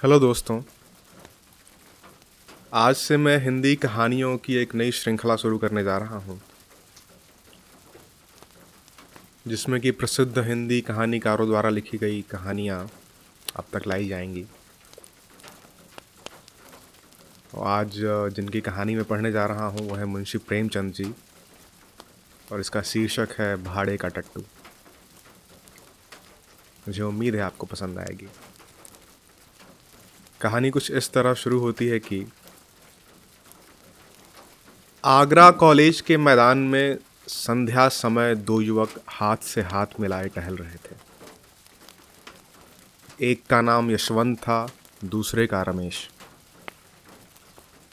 Hello दोस्तों। आज से मैं हिंदी कहानियों की एक नई श्रृंखला शुरू करने जा रहा हूँ, जिसमें कि प्रसिद्ध हिंदी कहानीकारों द्वारा लिखी गई कहानियाँ अब तक लाई जाएँगी। और आज जिनकी कहानी मैं पढ़ने जा रहा हूँ, वो है मुंशी प्रेमचंद जी, और इसका शीर्षक है भाड़े का टट्टू। मुझे उम्मीद है आपको पसंद आएगी। कहानी कुछ इस तरह शुरू होती है कि आगरा कॉलेज के मैदान में संध्या समय दो युवक हाथ से हाथ मिलाए टहल रहे थे। एक का नाम यशवंत था, दूसरे का रमेश।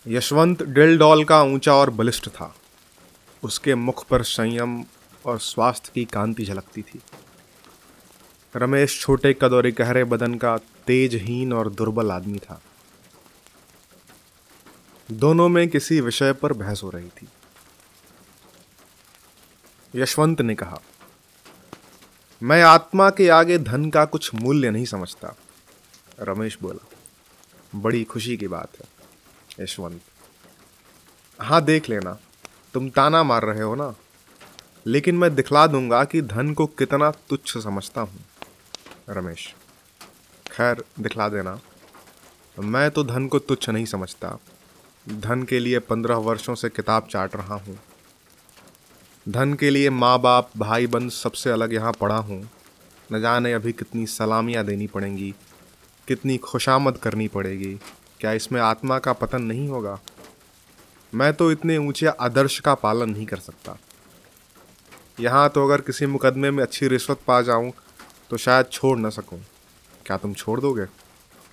यशवंत डिल डॉल का ऊँचा और बलिष्ठ था। उसके मुख पर संयम और स्वास्थ्य की कांति झलकती थी। रमेश छोटे कद और गहरे बदन का तेजहीन और दुर्बल आदमी था। दोनों में किसी विषय पर बहस हो रही थी। यशवंत ने कहा, मैं आत्मा के आगे धन का कुछ मूल्य नहीं समझता। रमेश बोला, बड़ी खुशी की बात है, यशवंत। हाँ देख लेना, तुम ताना मार रहे हो ना? लेकिन मैं दिखला दूँगा कि धन को कितना तुच्छ समझता हूँ। रमेश। खैर, दिखला देना। मैं तो धन को तुच्छ नहीं समझता। धन के लिए पंद्रह वर्षों से किताब चाट रहा हूँ। धन के लिए माँ बाप भाई बंद सबसे अलग यहाँ पढ़ा हूँ। न जाने अभी कितनी सलामियाँ देनी पड़ेंगी। कितनी खुशामद करनी पड़ेगी। क्या इसमें आत्मा का पतन नहीं होगा? मैं तो इतने ऊँचे आदर्श का पालन नहीं कर सकता। यहाँ तो अगर किसी मुकदमे में अच्छी रिश्वत पा जाऊँ तो शायद छोड़ ना सकूँ। क्या तुम छोड़ दोगे,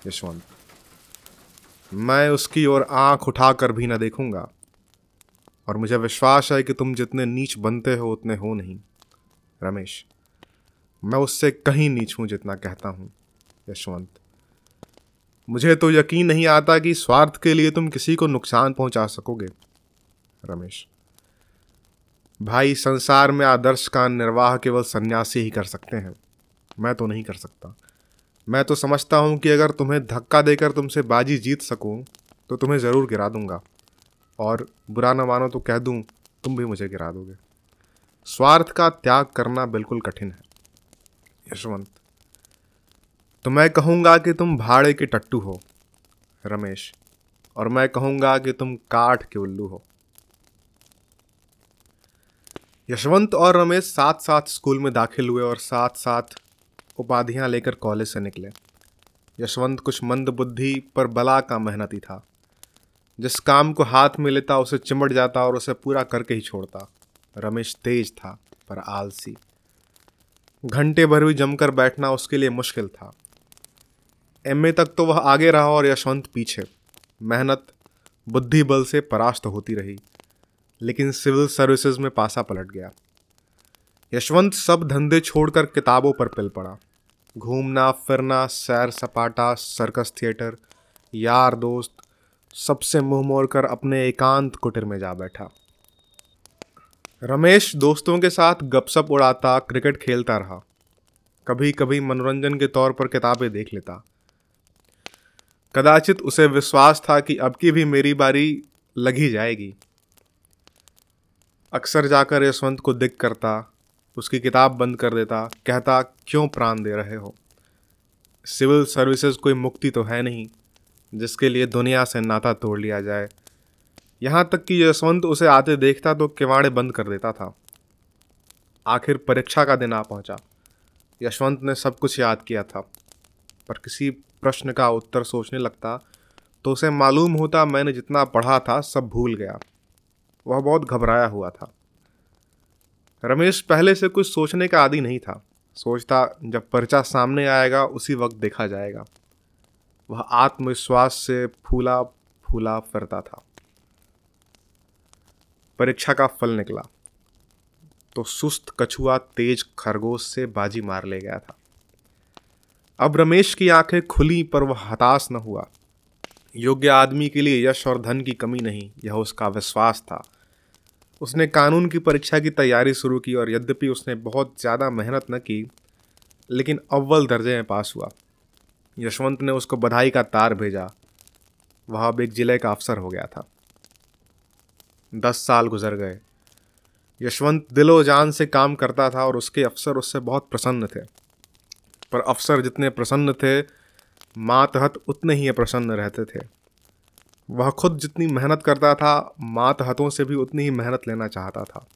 यशवंत? मैं उसकी ओर आँख उठाकर भी ना देखूँगा। और मुझे विश्वास है कि तुम जितने नीच बनते हो, उतने हो नहीं। रमेश, मैं उससे कहीं नीच हूँ जितना कहता हूँ, यशवंत। मुझे तो यकीन नहीं आता कि स्वार्थ के लिए तुम किसी को नुकसान पहुँचा सकोगे, रमेश। भाई, संसार में आदर्श का निर्वाह केवल सन्यासी ही कर सकते हैं। मैं तो नहीं कर सकता। मैं तो समझता हूँ कि अगर तुम्हें धक्का देकर तुमसे बाजी जीत सकूँ तो तुम्हें ज़रूर गिरा दूँगा। और बुरा न मानो तो कह दूँ, तुम भी मुझे गिरा दोगे। स्वार्थ का त्याग करना बिल्कुल कठिन है, यशवंत। तो मैं कहूँगा कि तुम भाड़े के टट्टू हो, रमेश। और मैं कहूँगा कि तुम काठ के उल्लू हो। यशवंत और रमेश साथ साथ स्कूल में दाखिल हुए और साथ साथ उपाधियाँ लेकर कॉलेज से निकले। यशवंत कुछ मंद बुद्धि पर बला का मेहनती था। जिस काम को हाथ में लेता, उसे चिमट जाता और उसे पूरा करके ही छोड़ता। रमेश तेज था, पर आलसी। घंटे भर भी जमकर बैठना उसके लिए मुश्किल था। एमए तक तो वह आगे रहा और यशवंत पीछे। मेहनत, बुद्धि बल से परास्त होती रही, लेकिन सिविल सर्विसेज़ में पासा पलट गया। यशवंत सब धंधे छोड़कर किताबों पर पिल पड़ा। घूमना, फिरना, सैर सपाटा सर्कस थिएटर यार दोस्त, सबसे मुँह मोड़ कर अपने एकांत कुटिर में जा बैठा। रमेश दोस्तों के साथ गपशप उड़ाता, क्रिकेट खेलता रहा। कभी कभी मनोरंजन के तौर पर किताबें देख लेता। कदाचित उसे विश्वास था कि अब की भी मेरी बारी लगी जाएगी। अक्सर जाकर यशवंत को दिख करता उसकी किताब बंद कर देता, कहता, क्यों प्राण दे रहे हो? सिविल सर्विसेज़ कोई मुक्ति तो है नहीं, जिसके लिए दुनिया से नाता तोड़ लिया जाए। यहाँ तक कि यशवंत उसे आते देखता तो किवाड़े बंद कर देता था। आखिर परीक्षा का दिन आ पहुँचा। यशवंत ने सब कुछ याद किया था, पर किसी प्रश्न का उत्तर सोचने लगता तो उसे मालूम होता मैंने जितना पढ़ा था सब भूल गया। वह बहुत घबराया हुआ था। रमेश पहले से कुछ सोचने का आदि नहीं था। सोचता जब पर्चा सामने आएगा, उसी वक्त देखा जाएगा। वह आत्मविश्वास से फूला फूला फिरता था। परीक्षा का फल निकला। तो सुस्त, कछुआ, तेज खरगोश से बाजी मार ले गया था। अब रमेश की आँखें खुली, पर वह हताश न हुआ। योग्य आदमी के लिए यश और धन की कमी नहीं, यह उसका विश्वास था। उसने कानून की परीक्षा की तैयारी शुरू की और यद्यपि उसने बहुत ज़्यादा मेहनत न की, लेकिन अव्वल दर्जे में पास हुआ। यशवंत ने उसको बधाई का तार भेजा। वह अब एक ज़िले का अफसर हो गया था। दस साल गुजर गए। यशवंत दिलो जान से काम करता था और उसके अफसर उससे बहुत प्रसन्न थे। पर अफसर जितने प्रसन्न थे, मातहत उतने ही प्रसन्न रहते थे। वह खुद जितनी मेहनत करता था, मात मातहतों से भी उतनी ही मेहनत लेना चाहता था।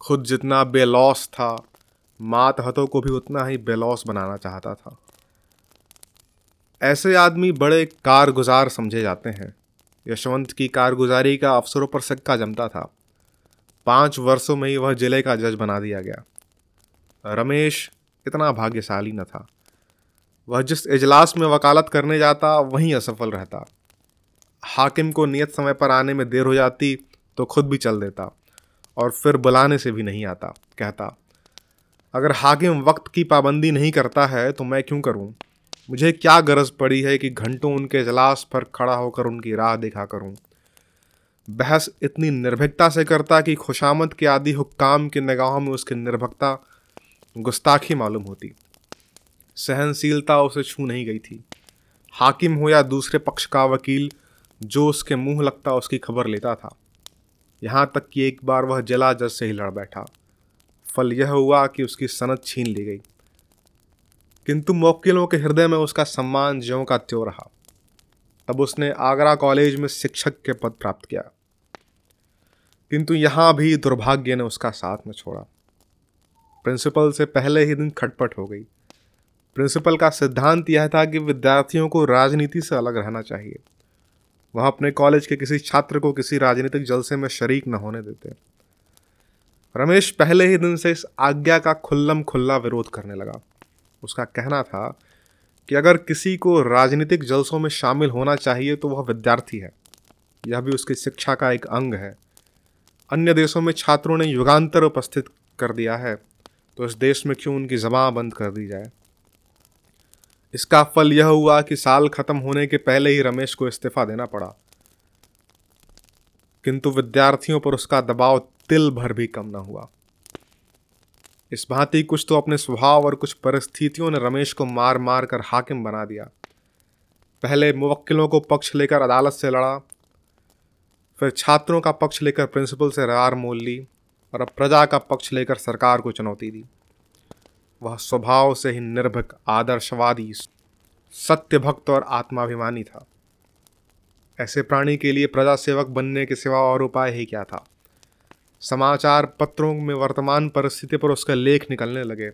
खुद जितना बेलॉस था, मात मातहतों को भी उतना ही बेलॉस बनाना चाहता था। ऐसे आदमी बड़े कारगुजार समझे जाते हैं। यशवंत की कारगुजारी का अफसरों पर सिक्का जमता था। पाँच वर्षों में ही वह ज़िले का जज बना दिया गया। रमेश इतना भाग्यशाली न था। वह जिस इजलास में वकालत करने जाता, वहीं असफल रहता। हाकिम को नियत समय पर आने में देर हो जाती तो खुद भी चल देता और फिर बुलाने से भी नहीं आता, कहता, अगर हाकिम वक्त की पाबंदी नहीं करता है तो मैं क्यों करूँ? मुझे क्या गरज पड़ी है कि घंटों उनके इजलास पर खड़ा होकर उनकी राह देखा करूँ? बहस इतनी निर्भीकता से करता कि खुशामद के आदि हुक्काम की निगाहों में उसकी निर्भकता, गुस्ताखी मालूम होती। सहनशीलता उसे छू नहीं गई थी। हाकिम हो या दूसरे पक्ष का वकील जो उसके मुँह लगता, उसकी खबर लेता था। यहाँ तक कि एक बार वह जला जज से ही लड़ बैठा। फल यह हुआ कि उसकी सनत छीन ली गई। किंतु मुवक्किलों के हृदय में उसका सम्मान ज्यों का त्यों रहा। तब उसने आगरा कॉलेज में शिक्षक के पद प्राप्त किया। किंतु यहाँ भी दुर्भाग्य ने उसका साथ न छोड़ा। प्रिंसिपल से पहले ही दिन खटपट हो गई। प्रिंसिपल का सिद्धांत यह था कि विद्यार्थियों को राजनीति से अलग रहना चाहिए। वह अपने कॉलेज के किसी छात्र को किसी राजनीतिक जलसे में शरीक न होने देते रमेश पहले ही दिन से इस आज्ञा का खुल्लम खुल्ला विरोध करने लगा। उसका कहना था कि अगर किसी को राजनीतिक जलसों में शामिल होना चाहिए तो वह विद्यार्थी है। यह भी उसकी शिक्षा का एक अंग है। अन्य देशों में छात्रों ने युगांतर उपस्थित कर दिया है तो इस देश में क्यों उनकी जबां बंद कर दी जाए? इसका फल यह हुआ कि साल खत्म होने के पहले ही रमेश को इस्तीफा देना पड़ा। किंतु विद्यार्थियों पर उसका दबाव तिल भर भी कम न हुआ। इस भांति कुछ तो अपने स्वभाव और कुछ परिस्थितियों ने रमेश को मार मार कर हाकिम बना दिया। पहले मुवक्किलों को पक्ष लेकर अदालत से लड़ा, फिर छात्रों का पक्ष लेकर प्रिंसिपल से रार मोल ली और अब प्रजा का पक्ष लेकर सरकार को चुनौती दी। वह स्वभाव से ही निर्भक, आदर्शवादी सत्य भक्त और आत्माभिमानी था। ऐसे प्राणी के लिए प्रजा सेवक बनने के सिवा और उपाय ही क्या था? समाचार पत्रों में वर्तमान परिस्थिति पर उसके लेख निकलने लगे।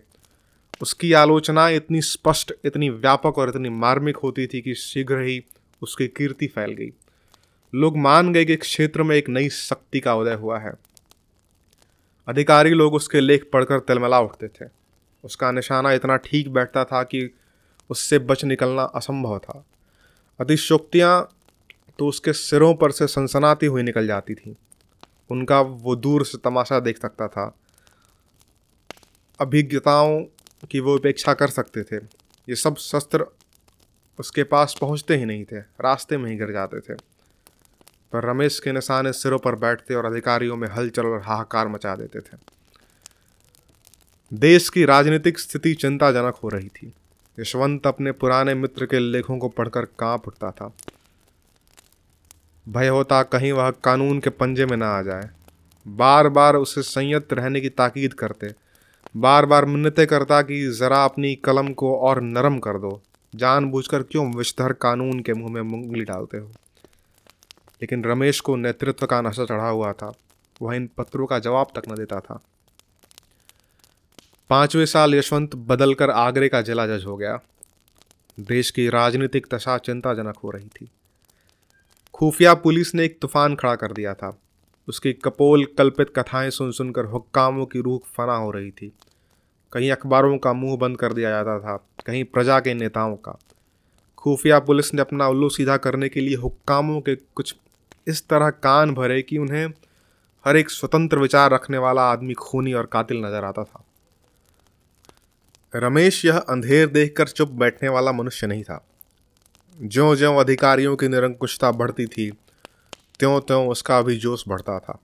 उसकी आलोचना इतनी स्पष्ट, इतनी व्यापक और इतनी मार्मिक होती थी कि शीघ्र ही उसकी कीर्ति फैल गई। लोग मान गए कि क्षेत्र में एक नई शक्ति का उदय हुआ है। अधिकारी लोग उसके लेख पढ़कर तिलमिला उठते थे। उसका निशाना इतना ठीक बैठता था कि उससे बच निकलना असंभव था। अतिशोक्तियाँ तो उसके सिरों पर से सनसनाती हुई निकल जाती थीं। उनका वो दूर से तमाशा देख सकता था। अभिज्ञताओं की वो उपेक्षा कर सकते थे। ये सब शस्त्र उसके पास पहुँचते ही नहीं थे, रास्ते में ही गिर जाते थे। पर रमेश के निशाने सिरों पर बैठते और अधिकारियों में हलचल और हाहाकार मचा देते थे। देश की राजनीतिक स्थिति चिंताजनक हो रही थी। यशवंत अपने पुराने मित्र के लेखों को पढ़कर काँप उठता था। भय होता कहीं वह कानून के पंजे में ना आ जाए। बार बार उसे संयत रहने की ताकीद करते। बार बार मिन्नतें करता कि ज़रा अपनी कलम को और नरम कर दो। जानबूझकर क्यों विषधर कानून के मुँह में उंगली डालते हो? लेकिन रमेश को नेतृत्व का नशा चढ़ा हुआ था। वह इन पत्रों का जवाब तक न देता था। पाँचवें साल यशवंत बदलकर आगरे का जिला जज हो गया। देश की राजनीतिक दशा चिंताजनक हो रही थी। खुफिया पुलिस ने एक तूफ़ान खड़ा कर दिया था। उसकी कपोल कल्पित कथाएँ सुन सुनकर हुक्कामों की रूह फना हो रही थी। कहीं अखबारों का मुँह बंद कर दिया जाता था, कहीं प्रजा के नेताओं का। खुफिया पुलिस ने अपना उल्लू सीधा करने के लिए हुक्कामों के कुछ इस तरह कान भरे कि उन्हें हर एक स्वतंत्र विचार रखने वाला आदमी खूनी और कातिल नज़र आता था। रमेश यह अंधेर देखकर चुप बैठने वाला मनुष्य नहीं था। ज्यों ज्यों अधिकारियों की निरंकुशता बढ़ती थी त्यों त्यों उसका भी जोश बढ़ता था।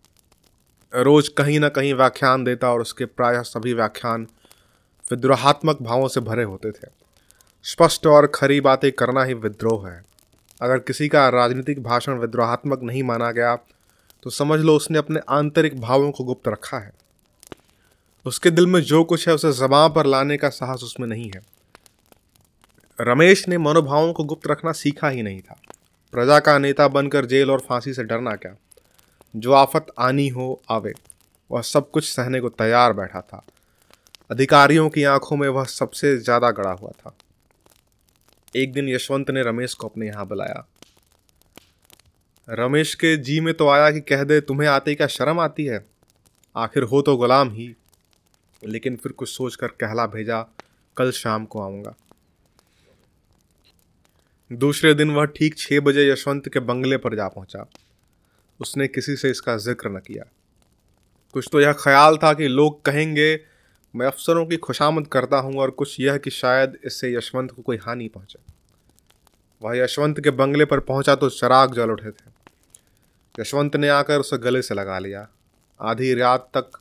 रोज कहीं ना कहीं व्याख्यान देता और उसके प्रायः सभी व्याख्यान विद्रोहात्मक भावों से भरे होते थे। स्पष्ट और खरी बातें करना ही विद्रोह है। अगर किसी का राजनीतिक भाषण विद्रोहात्मक नहीं माना गया तो समझ लो उसने अपने आंतरिक भावों को गुप्त रखा है। उसके दिल में जो कुछ है, उसे जबां पर लाने का साहस उसमें नहीं है। रमेश ने मनोभावों को गुप्त रखना सीखा ही नहीं था। प्रजा का नेता बनकर जेल और फांसी से डरना क्या? जो आफत आनी हो, आवे। वह सब कुछ सहने को तैयार बैठा था। अधिकारियों की आँखों में वह सबसे ज़्यादा गड़ा हुआ था। एक दिन यशवंत ने रमेश को अपने यहाँ बुलाया। रमेश के जी में तो आया कि कह दे, तुम्हें आते क्या शर्म आती है? आखिर हो तो गुलाम ही। लेकिन फिर कुछ सोच कर कहला भेजा, कल शाम को आऊँगा। दूसरे दिन वह ठीक छः बजे यशवंत के बंगले पर जा पहुँचा। उसने किसी से इसका ज़िक्र न किया। कुछ तो यह ख्याल था कि लोग कहेंगे, मैं अफसरों की खुशामद करता हूँ और कुछ यह कि शायद इससे यशवंत को कोई हानि पहुँचे। वह यशवंत के बंगले पर पहुँचा तो चराग जल उठे थे। यशवंत ने आकर उसे गले से लगा लिया। आधी रात तक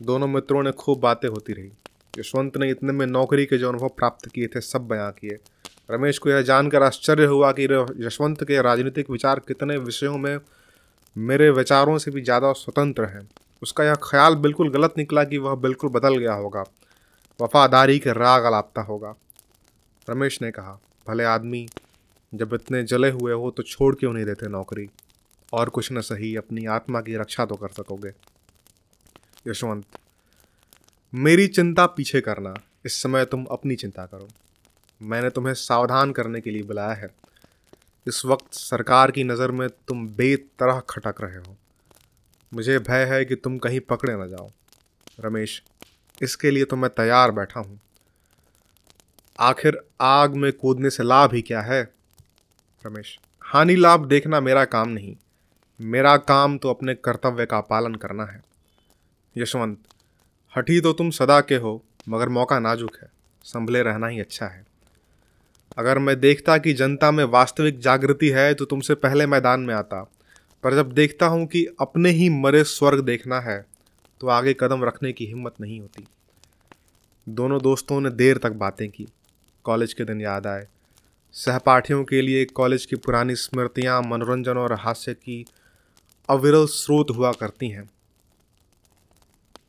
दोनों मित्रों ने खूब बातें होती रही। यशवंत ने इतने में नौकरी के जो अनुभव प्राप्त किए थे, सब बयां किए। रमेश को यह जानकर आश्चर्य हुआ कि यशवंत के राजनीतिक विचार कितने विषयों में मेरे विचारों से भी ज़्यादा स्वतंत्र हैं। उसका यह ख्याल बिल्कुल गलत निकला कि वह बिल्कुल बदल गया होगा। वफादारी के राग अलापता होगा। रमेश ने कहा, भले आदमी जब इतने जले हुए हो तो छोड़ क्यों नहीं देते नौकरी? और कुछ न सही, अपनी आत्मा की रक्षा तो कर सकोगे। यशवंत, मेरी चिंता पीछे करना, इस समय तुम अपनी चिंता करो। मैंने तुम्हें सावधान करने के लिए बुलाया है। इस वक्त सरकार की नज़र में तुम बेतरह खटक रहे हो। मुझे भय है कि तुम कहीं पकड़े न जाओ। रमेश, इसके लिए तो मैं तैयार बैठा हूँ। आखिर आग में कूदने से लाभ ही क्या है? रमेश, हानि लाभ देखना मेरा काम नहीं। मेरा काम तो अपने कर्तव्य का पालन करना है। यशवंत हठी तो तुम सदा के हो, मगर मौका नाजुक है, संभले रहना ही अच्छा है। अगर मैं देखता कि जनता में वास्तविक जागृति है तो तुमसे पहले मैदान में आता, पर जब देखता हूँ कि अपने ही मरे स्वर्ग देखना है तो आगे कदम रखने की हिम्मत नहीं होती। दोनों दोस्तों ने देर तक बातें की, कॉलेज के दिन याद आए। सहपाठियों के लिए कॉलेज की पुरानी स्मृतियाँ, मनोरंजन और हास्य की अविरल स्रोत हुआ करती हैं।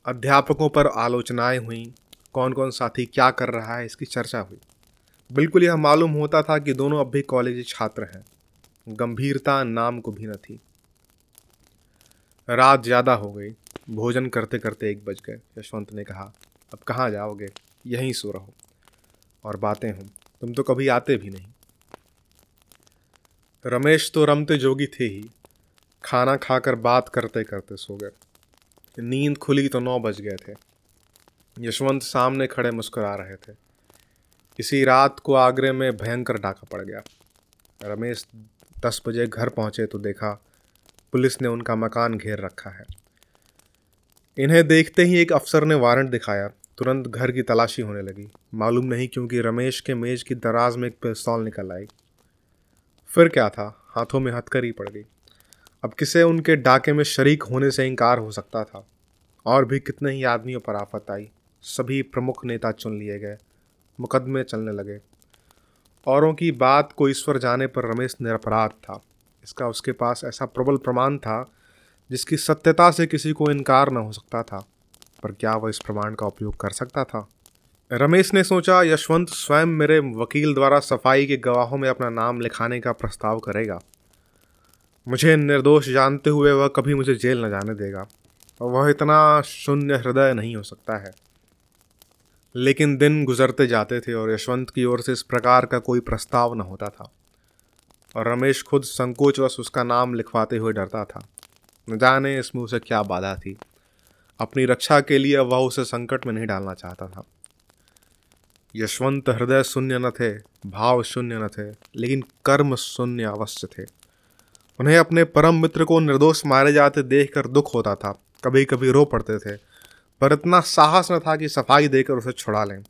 अध्यापकों पर आलोचनाएँ हुई। कौन कौन साथी क्या कर रहा है, इसकी चर्चा हुई। बिल्कुल यह मालूम होता था कि दोनों अब भी कॉलेज छात्र हैं। गंभीरता नाम को भी न थी। रात ज़्यादा हो गई। भोजन करते करते एक बज गए। यशवंत ने कहा, अब कहाँ जाओगे? यहीं सो रहो। और बातें हों। तुम तो कभी आते भी नहीं। रमेश तो रमते जोगी थे ही। खाना खाकर बात करते करते सो गए। नींद खुली तो नौ बज गए थे। यशवंत सामने खड़े मुस्कुरा रहे थे। इसी रात को आगरे में भयंकर डाका पड़ गया। रमेश दस बजे घर पहुँचे तो देखा पुलिस ने उनका मकान घेर रखा है। इन्हें देखते ही एक अफसर ने वारंट दिखाया। तुरंत घर की तलाशी होने लगी। मालूम नहीं क्योंकि रमेश के मेज की दराज में एक पिस्तौल निकल आई। फिर क्या था? हाथों में हथकड़ी पड़ गई। अब किसे उनके डाके में शरीक होने से इनकार हो सकता था? और भी कितने ही आदमियों पर आफत आई। सभी प्रमुख नेता चुन लिए गए। मुकदमे चलने लगे। औरों की बात को ईश्वर जाने पर रमेश निरपराध था। इसका उसके पास ऐसा प्रबल प्रमाण था, जिसकी सत्यता से किसी को इनकार न हो सकता था। पर क्या वह इस प्रमाण का उपयोग कर सकता था? रमेश ने सोचा, यशवंत स्वयं मेरे वकील द्वारा सफ़ाई के गवाहों में अपना नाम लिखाने का प्रस्ताव करेगा। मुझे निर्दोष जानते हुए वह कभी मुझे जेल न जाने देगा, और वह इतना शून्य हृदय नहीं हो सकता है। लेकिन दिन गुजरते जाते थे और यशवंत की ओर से इस प्रकार का कोई प्रस्ताव न होता था, और रमेश खुद संकोचवश उसका नाम लिखवाते हुए डरता था। न जाने इसमें उसे क्या बाधा थी। अपनी रक्षा के लिए वह उसे संकट में नहीं डालना चाहता था। यशवंत हृदय शून्य न थे, भाव शून्य न थे, लेकिन कर्म शून्य अवश्य थे। उन्हें अपने परम मित्र को निर्दोष मारे जाते देखकर दुख होता था। कभी कभी रो पड़ते थे, पर इतना साहस न था कि सफ़ाई देकर उसे छुड़ा लें।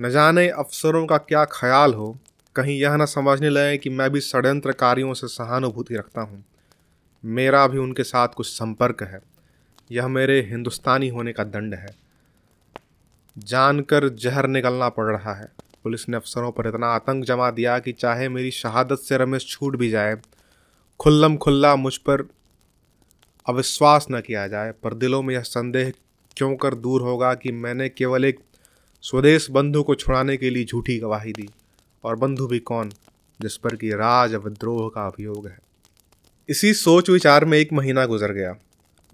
न जाने अफसरों का क्या ख्याल हो, कहीं यह न समझने लगे कि मैं भी षड्यंत्रकारियों से सहानुभूति रखता हूँ। मेरा भी उनके साथ कुछ संपर्क है। यह मेरे हिंदुस्तानी होने का दंड है। जानकर जहर निकलना पड़ रहा है। पुलिस ने अफसरों पर इतना आतंक जमा दिया कि चाहे मेरी शहादत से रमेश छूट भी जाए खुल्लम खुल्ला मुझ पर अविश्वास न किया जाए, पर दिलों में यह संदेह क्यों कर दूर होगा कि मैंने केवल एक स्वदेश बंधु को छुड़ाने के लिए झूठी गवाही दी? और बंधु भी कौन जिस पर कि राज विद्रोह का अभियोग है? इसी सोच विचार में एक महीना गुजर गया।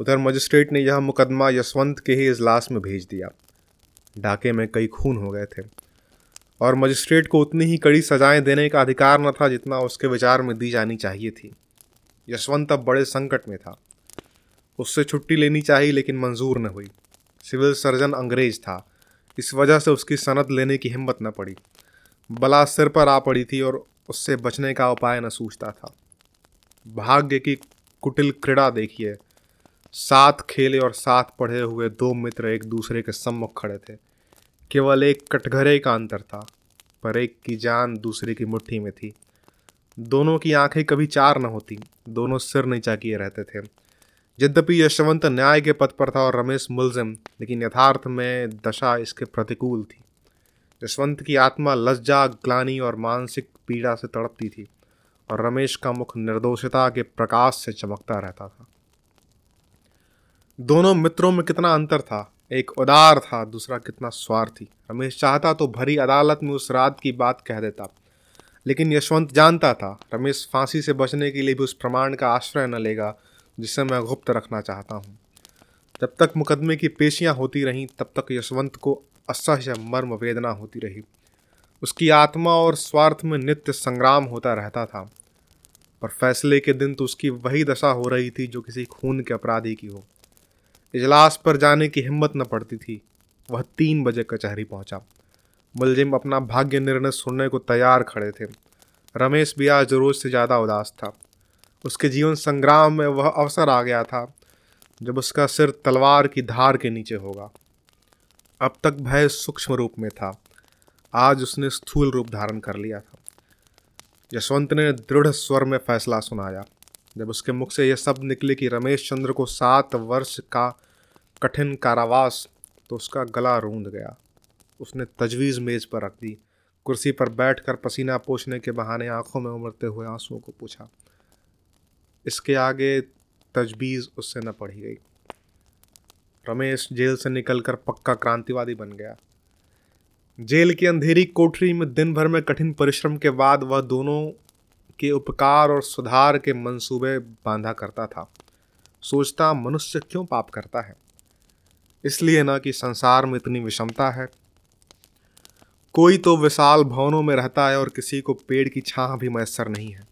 उधर मजिस्ट्रेट ने यह मुकदमा यशवंत के ही इजलास में भेज दिया। डाके में कई खून हो गए थे। और मजिस्ट्रेट को उतनी ही कड़ी सजाएँ देने का अधिकार न था जितना उसके विचार में दी जानी चाहिए थी। यशवंत अब बड़े संकट में था। उससे छुट्टी लेनी चाहिए, लेकिन मंजूर न हुई। सिविल सर्जन अंग्रेज़ था। इस वजह से उसकी सनद लेने की हिम्मत न पड़ी। बला सिर पर आ पड़ी थी और उससे बचने का उपाय न सूझता था। भाग्य की कुटिल क्रीड़ा देखिए। साथ खेले और साथ पढ़े हुए दो मित्र एक दूसरे के सम्मुख खड़े थे। केवल एक कटघरे का अंतर था, पर एक की जान दूसरे की मुट्ठी में थी। दोनों की आँखें कभी चार न होती। दोनों सिर नीचा किए रहते थे। यद्यपि यशवंत न्याय के पद पर था और रमेश मुलजिम, लेकिन यथार्थ में दशा इसके प्रतिकूल थी। यशवंत की आत्मा लज्जा, ग्लानी और मानसिक पीड़ा से तड़पती थी और रमेश का मुख निर्दोषता के प्रकाश से चमकता रहता था। दोनों मित्रों में कितना अंतर था, एक उदार था, दूसरा कितना स्वार्थी। रमेश चाहता तो भरी अदालत में उस रात की बात कह देता। लेकिन यशवंत जानता था, रमेश फांसी से बचने के लिए भी उस प्रमाण का आश्रय न लेगा, जिसे मैं गुप्त रखना चाहता हूँ। जब तक मुकदमे की पेशियाँ होती रहीं, तब तक यशवंत को असह्य मर्म वेदना होती रही। उसकी आत्मा और स्वार्थ में नित्य संग्राम होता रहता था, पर फैसले के दिन तो उसकी वही दशा हो रही थी जो किसी खून के अपराधी की हो। इजलास पर जाने की हिम्मत न पड़ती थी, वह तीन बजे कचहरी पहुँचा। मुलजिम अपना भाग्य निर्णय सुनने को तैयार खड़े थे। रमेश भी आज रोज से ज़्यादा उदास था। उसके जीवन संग्राम में वह अवसर आ गया था, जब उसका सिर तलवार की धार के नीचे होगा। अब तक भय सूक्ष्म रूप में था। आज उसने स्थूल रूप धारण कर लिया था। यशवंत ने दृढ़ स्वर में फैसला सुनाया। जब उसके मुख से यह शब्द निकले कि रमेश चंद्र को सात वर्ष का कठिन कारावास तो उसका गला रूंध गया। उसने तजवीज़ मेज पर रख दी। कुर्सी पर बैठकर पसीना पोछने के बहाने आँखों में उमड़ते हुए आंसुओं को पूछा। इसके आगे तजवीज़ उससे न पढ़ी गई। रमेश जेल से निकलकर पक्का क्रांतिवादी बन गया। जेल की अंधेरी कोठरी में दिन भर में कठिन परिश्रम के बाद वह दोनों के उपकार और सुधार के मंसूबे बांधा करता था। सोचता, मनुष्य क्यों पाप करता है? इसलिए ना कि संसार में इतनी विषमता है। कोई तो विशाल भवनों में रहता है और किसी को पेड़ की छाह भी मैसर नहीं है।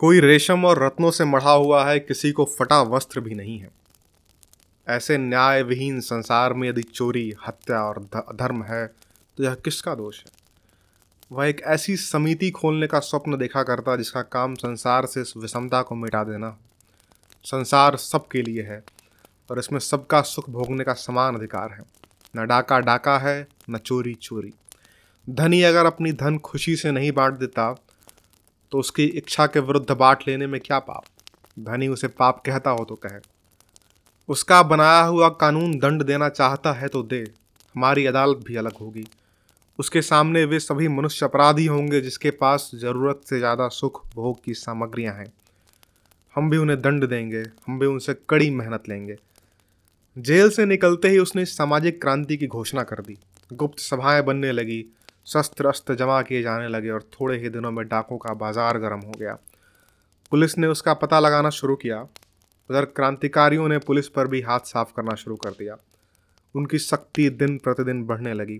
कोई रेशम और रत्नों से मढ़ा हुआ है, किसी को फटा वस्त्र भी नहीं है। ऐसे न्याय विहीन संसार में यदि चोरी, हत्या और धर्म है तो यह किसका दोष है? वह एक ऐसी समिति खोलने का स्वप्न देखा करता जिसका काम संसार से इस विषमता को मिटा देना। संसार सबके लिए है और इसमें सबका सुख भोगने का समान अधिकार है। न डाका डाका है, न चोरी चोरी। धनी अगर अपनी धन खुशी से नहीं बांट देता तो उसकी इच्छा के विरुद्ध बांट लेने में क्या पाप? धनी उसे पाप कहता हो तो कहे। उसका बनाया हुआ कानून दंड देना चाहता है तो दे, हमारी अदालत भी अलग होगी। उसके सामने वे सभी मनुष्य अपराधी होंगे जिसके पास ज़रूरत से ज़्यादा सुख भोग की सामग्रियाँ हैं। हम भी उन्हें दंड देंगे, हम भी उनसे कड़ी मेहनत लेंगे। जेल से निकलते ही उसने सामाजिक क्रांति की घोषणा कर दी। गुप्त सभाएँ बनने लगी शस्त्र अस्त्र जमा किए जाने लगे और थोड़े ही दिनों में डाकों का बाज़ार गर्म हो गया। पुलिस ने उसका पता लगाना शुरू किया। उधर क्रांतिकारियों ने पुलिस पर भी हाथ साफ़ करना शुरू कर दिया। उनकी शक्ति दिन प्रतिदिन बढ़ने लगी।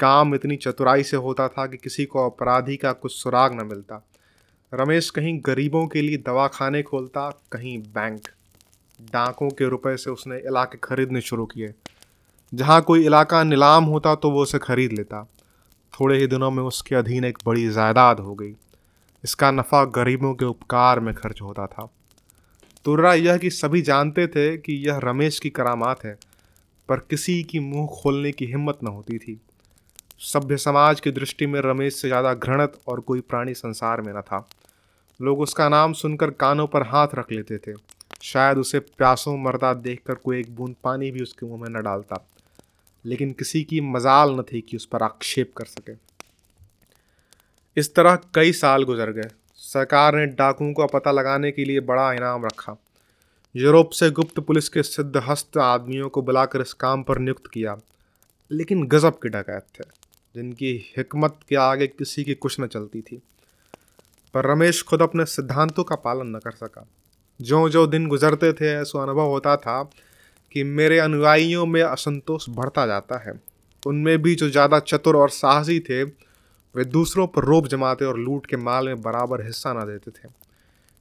काम इतनी चतुराई से होता था कि किसी को अपराधी का कुछ सुराग न मिलता। रमेश कहीं गरीबों के लिए दवाखाने खोलता, कहीं बैंक। डाकों के रुपए से उसने इलाके खरीदने शुरू किए। जहाँ कोई इलाका नीलाम होता तो वो उसे खरीद लेता। थोड़े ही दिनों में उसके अधीन एक बड़ी जायदाद हो गई। इसका नफ़ा गरीबों के उपकार में खर्च होता था। तुर्रा यह कि सभी जानते थे कि यह रमेश की करामात है, पर किसी की मुँह खोलने की हिम्मत न होती थी। सभ्य समाज की दृष्टि में रमेश से ज़्यादा घृणत और कोई प्राणी संसार में न था। लोग उसका नाम सुनकर कानों पर हाथ रख लेते थे। शायद उसे प्यासों मरदा देखकर कोई एक बूंद पानी भी उसके मुँह में न डालता। लेकिन किसी की मजाल न थी कि उस पर आक्षेप कर सके। इस तरह कई साल गुजर गए। सरकार ने डाकुओं का पता लगाने के लिए बड़ा इनाम रखा। यूरोप से गुप्त पुलिस के सिद्धहस्त आदमियों को बुलाकर इस काम पर नियुक्त किया, लेकिन गजब के डकैत थे, जिनकी हिकमत के आगे किसी की कुछ न चलती थी। पर रमेश खुद अपने सिद्धांतों का पालन न कर सका। जो जो दिन गुजरते थे, ऐसा अनुभव होता था कि मेरे अनुयायियों में असंतोष बढ़ता जाता है। उनमें भी जो ज़्यादा चतुर और साहसी थे, वे दूसरों पर रोप जमाते और लूट के माल में बराबर हिस्सा ना देते थे।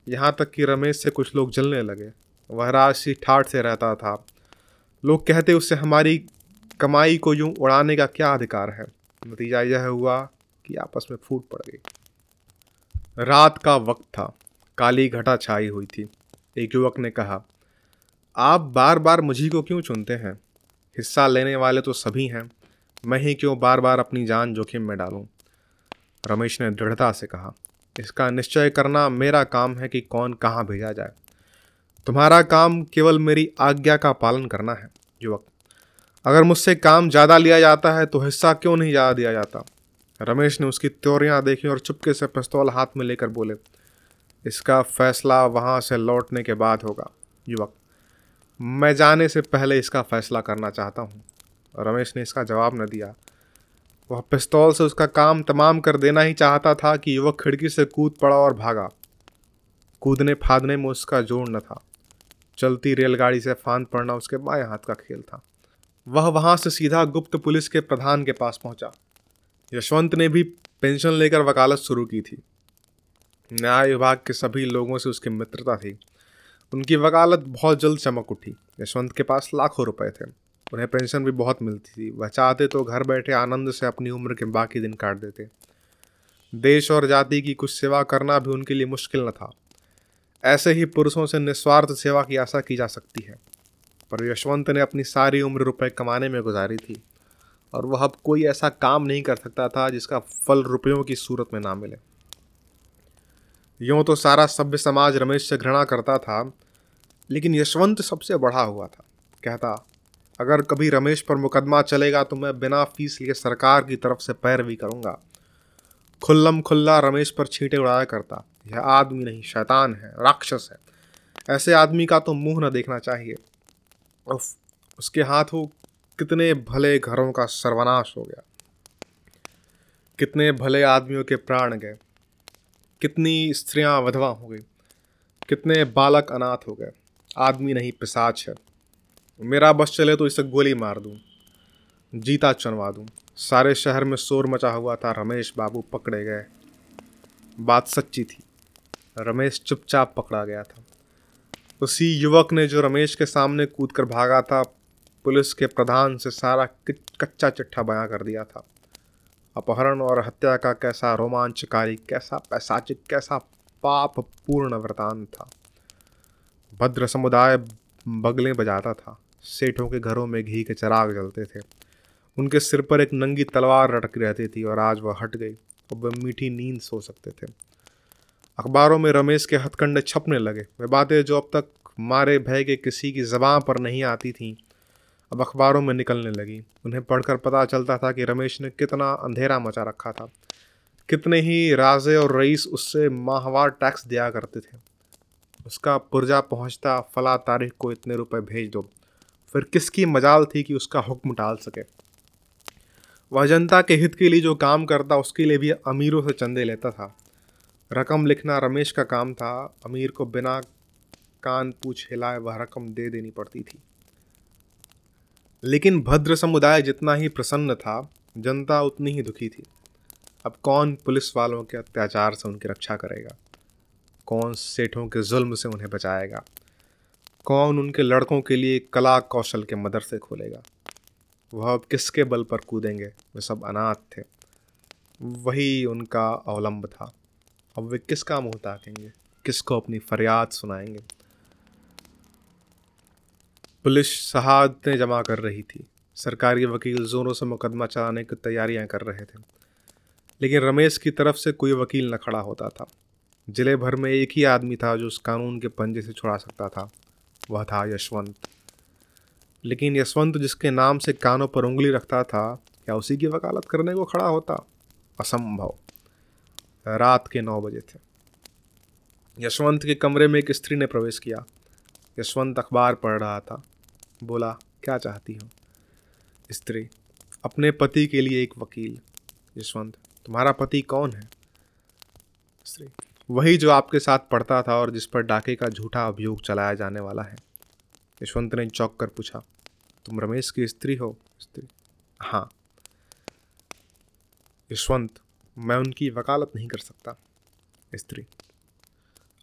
यहाँ तक कि रमेश से कुछ लोग जलने लगे। वह राशि ठाठ से रहता था। लोग कहते उससे, हमारी कमाई को यूँ उड़ाने का क्या अधिकार है? नतीजा यह हुआ कि आपस में फूट पड़ गई। रात का वक्त था। काली घटा छाई हुई थी। एक युवक ने कहा आप बार बार मुझी को क्यों चुनते हैं? हिस्सा लेने वाले तो सभी हैं। मैं ही क्यों बार बार अपनी जान जोखिम में डालूं? रमेश ने दृढ़ता से कहा, इसका निश्चय करना मेरा काम है कि कौन कहाँ भेजा जाए। तुम्हारा काम केवल मेरी आज्ञा का पालन करना है, युवक। अगर मुझसे काम ज़्यादा लिया जाता है तो हिस्सा क्यों नहीं ज़्यादा दिया जाता? रमेश ने उसकी त्योरियाँ देखी और चुपके से पिस्तौल हाथ में लेकर बोले, इसका फैसला वहाँ से लौटने के बाद होगा, युवक। मैं जाने से पहले इसका फैसला करना चाहता हूँ। रमेश ने इसका जवाब न दिया। वह पिस्तौल से उसका काम तमाम कर देना ही चाहता था कि युवक खिड़की से कूद पड़ा और भागा। कूदने फादने में उसका ज़ोर न था। चलती रेलगाड़ी से फांद पड़ना उसके बाएँ हाथ का खेल था। वह वहाँ से सीधा गुप्त पुलिस के प्रधान के पास पहुँचा। यशवंत ने भी पेंशन लेकर वकालत शुरू की थी। न्याय विभाग के सभी लोगों से उसकी मित्रता थी। उनकी वकालत बहुत जल्द चमक उठी। यशवंत के पास लाखों रुपए थे। उन्हें पेंशन भी बहुत मिलती थी। वह चाहते तो घर बैठे आनंद से अपनी उम्र के बाकी दिन काट देते। देश और जाति की कुछ सेवा करना भी उनके लिए मुश्किल न था। ऐसे ही पुरुषों से निस्वार्थ सेवा की आशा की जा सकती है। पर यशवंत ने अपनी सारी उम्र रुपए कमाने में गुजारी थी। और वह अब कोई ऐसा काम नहीं कर सकता था जिसका फल रुपयों की सूरत में ना मिले। यूँ तो सारा सभ्य समाज रमेश से घृणा करता था, लेकिन यशवंत सबसे बढ़ा हुआ था। कहता, अगर कभी रमेश पर मुकदमा चलेगा तो मैं बिना फ़ीस लिए सरकार की तरफ़ से पैरवी करूँगा। खुल्लम खुल्ला रमेश पर छींटे उड़ाया करता। यह आदमी नहीं, शैतान है, राक्षस है। ऐसे आदमी का तो मुँह न देखना चाहिए। उफ, उसके हाथों कितने भले घरों का सर्वनाश हो गया। कितने भले आदमियों के प्राण गए। कितनी स्त्रियाँ वधवा हो गई, कितने बालक अनाथ हो गए, आदमी नहीं, पिसाच है। मेरा बस चले तो इसे गोली मार दूँ, जीता चुनवा दूँ। सारे शहर में शोर मचा हुआ था, रमेश बाबू पकड़े गए। बात सच्ची थी, रमेश चुपचाप पकड़ा गया था। उसी युवक ने जो रमेश के सामने कूद कर भागा था, पुलिस के प्रधान से सारा कच्चा चिट्ठा बयां कर दिया था। अपहरण और हत्या का कैसा रोमांचकारी, कैसा पैसाचिक, कैसा पाप पूर्ण वृतांत था। भद्र समुदाय बगलें बजाता था। सेठों के घरों में घी के चराग जलते थे। उनके सिर पर एक नंगी तलवार लटक रहती थी और आज वह हट गई और वह मीठी नींद सो सकते थे। अखबारों में रमेश के हथकंडे छपने लगे। वे बातें जो अब तक मारे भय के किसी की जबां पर नहीं आती थीं। अब अखबारों में निकलने लगी। उन्हें पढ़कर पता चलता था कि रमेश ने कितना अंधेरा मचा रखा था। कितने ही राजे और रईस उससे माहवार टैक्स दिया करते थे। उसका पुर्जा पहुँचता फला तारीख को इतने रुपए भेज दो। फिर किसकी मजाल थी कि उसका हुक्म टाल सके? वह जनता के हित के लिए जो काम करता, उसके लिए भी अमीरों से चंदे लेता था। रकम लिखना रमेश का काम था। अमीर को बिना कान पूछ हिलाए वह रकम दे देनी पड़ती थी। लेकिन भद्र समुदाय जितना ही प्रसन्न था, जनता उतनी ही दुखी थी। अब कौन पुलिस वालों के अत्याचार से उनकी रक्षा करेगा? कौन सेठों के जुल्म से उन्हें बचाएगा? कौन उनके लड़कों के लिए कला कौशल के मदरसे खोलेगा? वह अब किसके बल पर कूदेंगे? वे सब अनाथ थे। वही उनका अवलंब था। अब वे किसका मुँह ताकेंगे? किसको अपनी फरियाद सुनाएँगे? पुलिस शहादतें जमा कर रही थी। सरकारी वकील जोरों से मुकदमा चलाने की तैयारियाँ कर रहे थे। लेकिन रमेश की तरफ़ से कोई वकील न खड़ा होता था। ज़िले भर में एक ही आदमी था जो उस कानून के पंजे से छुड़ा सकता था। वह था यशवंत। लेकिन यशवंत जिसके नाम से कानों पर उंगली रखता था, क्या उसी की वकालत करने को खड़ा होता? असंभव। रात के नौ बजे थे। यशवंत के कमरे में एक स्त्री ने प्रवेश किया। यशवंत अखबार पढ़ रहा था। बोला, क्या चाहती हो? स्त्री, अपने पति के लिए एक वकील, यशवंत। तुम्हारा पति कौन है? स्त्री, वही जो आपके साथ पढ़ता था और जिस पर डाके का झूठा अभियोग चलाया जाने वाला है। यशवंत ने चौंक कर पूछा, तुम रमेश की स्त्री हो? स्त्री हाँ। यशवंत, मैं उनकी वकालत नहीं कर सकता। स्त्री,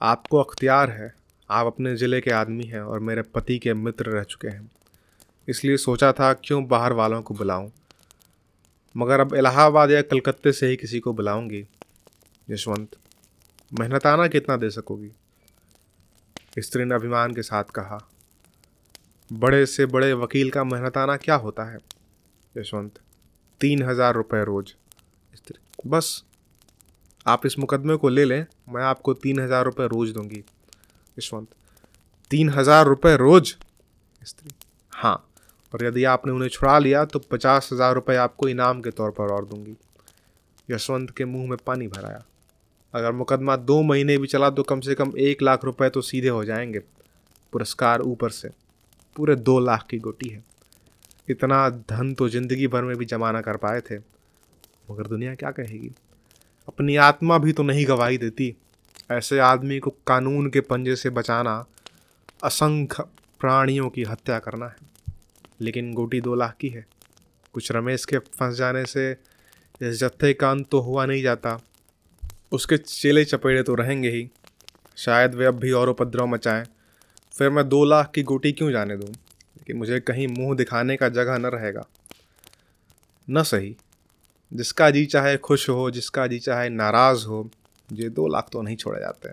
आपको अख्तियार है आप अपने ज़िले के आदमी हैं और मेरे पति के मित्र रह चुके हैं। इसलिए सोचा था क्यों बाहर वालों को बुलाऊं? मगर अब इलाहाबाद या कलकत्ते से ही किसी को बुलाऊँगी। यशवंत, मेहनताना कितना दे सकोगी? स्त्री ने अभिमान के साथ कहा, बड़े से बड़े वकील का मेहनताना क्या होता है? यशवंत, तीन हज़ार रुपये रोज। स्त्री, बस, आप इस मुकदमे को ले लें, मैं आपको तीन हज़ार रुपये रोज दूँगी। यशवंत। तीन हज़ार रुपये रोज? स्त्री। हाँ। और यदि आपने उन्हें छुड़ा लिया तो पचास हज़ार रुपये आपको इनाम के तौर पर और दूँगी। यशवंत के मुँह में पानी भराया। अगर मुकदमा दो महीने भी चला तो कम से कम एक लाख रुपए तो सीधे हो जाएँगे। पुरस्कार ऊपर से। पूरे दो लाख की गोटी है। इतना धन तो ज़िंदगी भर में भी जमा ना कर पाए थे। मगर दुनिया क्या कहेगी? अपनी आत्मा भी तो नहीं गवाही देती। ऐसे आदमी को कानून के पंजे से बचाना, असंख्य प्राणियों की हत्या करना है। लेकिन गोटी दो लाख की है। कुछ रमेश के फंस जाने से इस जत्थे का अंत तो हुआ नहीं जाता। उसके चेले चपेड़े तो रहेंगे ही। शायद वे अब भी और उपद्रव मचाएँ। फिर मैं दो लाख की गोटी क्यों जाने दूँ? लेकिन मुझे कहीं मुँह दिखाने का जगह न रहेगा। न सही। जिसका जी चाहे खुश हो, जिसका जी चाहे नाराज़ हो ये दो लाख तो नहीं छोड़े जाते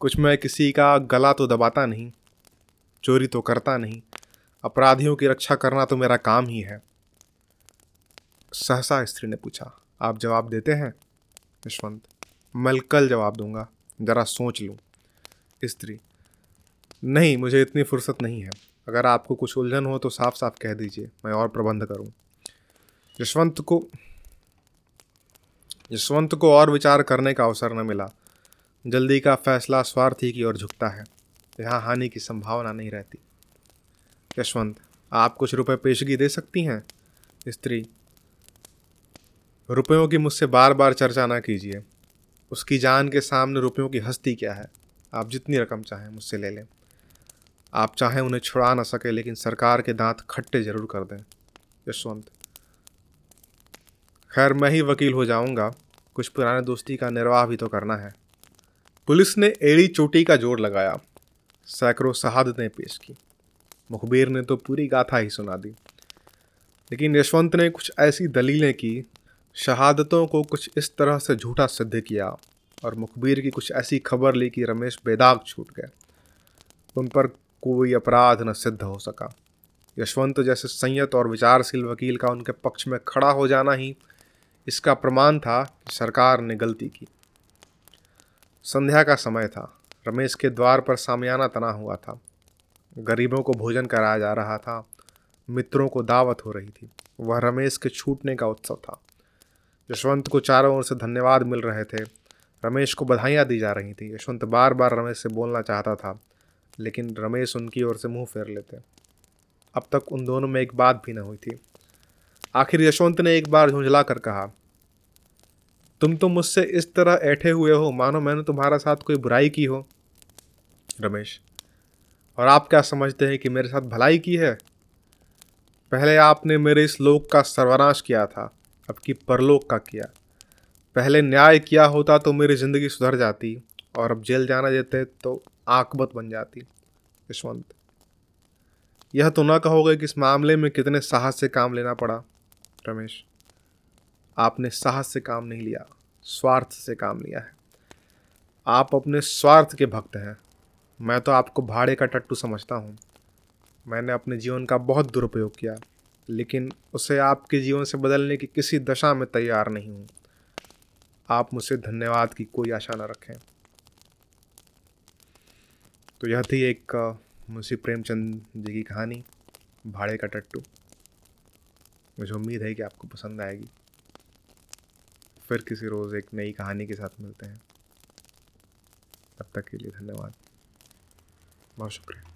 कुछ मैं किसी का गला तो दबाता नहीं, चोरी तो करता नहीं। अपराधियों की रक्षा करना तो मेरा काम ही है। सहसा स्त्री ने पूछा, आप जवाब देते हैं? यशवंत, मैं कल जवाब दूँगा, ज़रा सोच लूँ। स्त्री, नहीं, मुझे इतनी फुर्सत नहीं है। अगर आपको कुछ उलझन हो तो साफ़ साफ़ कह दीजिए, मैं और प्रबंध करूँ। यशवंत को यशवंत को और विचार करने का अवसर न मिला। जल्दी का फैसला स्वार्थी की ओर झुकता है। यहाँ हानि की संभावना नहीं रहती। यशवंत, आप कुछ रुपए पेशगी दे सकती हैं? स्त्री, रुपयों की मुझसे बार बार चर्चा ना कीजिए। उसकी जान के सामने रुपयों की हस्ती क्या है? आप जितनी रकम चाहें मुझसे ले लें। आप चाहें उन्हें छुड़ा ना सके, लेकिन सरकार के दांत खट्टे ज़रूर कर दें। यशवंत खैर, मैं ही वकील हो जाऊँगा। कुछ पुराने दोस्ती का निर्वाह भी तो करना है। पुलिस ने एड़ी चोटी का ज़ोर लगाया। सैकड़ों शहादतें पेश की। मुखबिर ने तो पूरी गाथा ही सुना दी। लेकिन यशवंत ने कुछ ऐसी दलीलें की, शहादतों को कुछ इस तरह से झूठा सिद्ध किया और मुखबिर की कुछ ऐसी खबर ली कि रमेश बेदाग छूट गए। उन पर कोई अपराध न सिद्ध हो सका। यशवंत जैसे संयत और विचारशील वकील का उनके पक्ष में खड़ा हो जाना ही इसका प्रमाण था कि सरकार ने गलती की। संध्या का समय था। रमेश के द्वार पर सामियाना तना हुआ था। गरीबों को भोजन कराया जा रहा था। मित्रों को दावत हो रही थी। वह रमेश के छूटने का उत्सव था। यशवंत को चारों ओर से धन्यवाद मिल रहे थे। रमेश को बधाइयाँ दी जा रही थी। यशवंत बार बार रमेश से बोलना चाहता था, लेकिन रमेश उनकी ओर से मुँह फेर लेते। अब तक उन दोनों में एक बात भी न हुई थी। आखिर यशवंत ने एक बार झुंझला कर कहा, तुम तो मुझसे इस तरह ऐठे हुए हो, मानो मैंने तुम्हारा साथ कोई बुराई की हो। रमेश, और आप क्या समझते हैं कि मेरे साथ भलाई की है? पहले आपने मेरे इस लोक का सर्वनाश किया था, अब की परलोक का किया। पहले न्याय किया होता तो मेरी ज़िंदगी सुधर जाती, और अब जेल जाना देते तो आकबत बन जाती। यशवंत, यह तो ना कहोगे कि इस मामले में कितने साहस से काम लेना पड़ा। रमेश, आपने साहस से काम नहीं लिया, स्वार्थ से काम लिया है। आप अपने स्वार्थ के भक्त हैं। मैं तो आपको भाड़े का टट्टू समझता हूँ। मैंने अपने जीवन का बहुत दुरुपयोग किया, लेकिन उसे आपके जीवन से बदलने की किसी दशा में तैयार नहीं हूँ। आप मुझसे धन्यवाद की कोई आशा न रखें। तो यह थी एक, मुंशी प्रेमचंद जी की कहानी, भाड़े का टट्टू। मुझे उम्मीद है कि आपको पसंद आएगी। फिर किसी रोज़ एक नई कहानी के साथ मिलते हैं। तब तक के लिए धन्यवाद। बहुत शुक्रिया।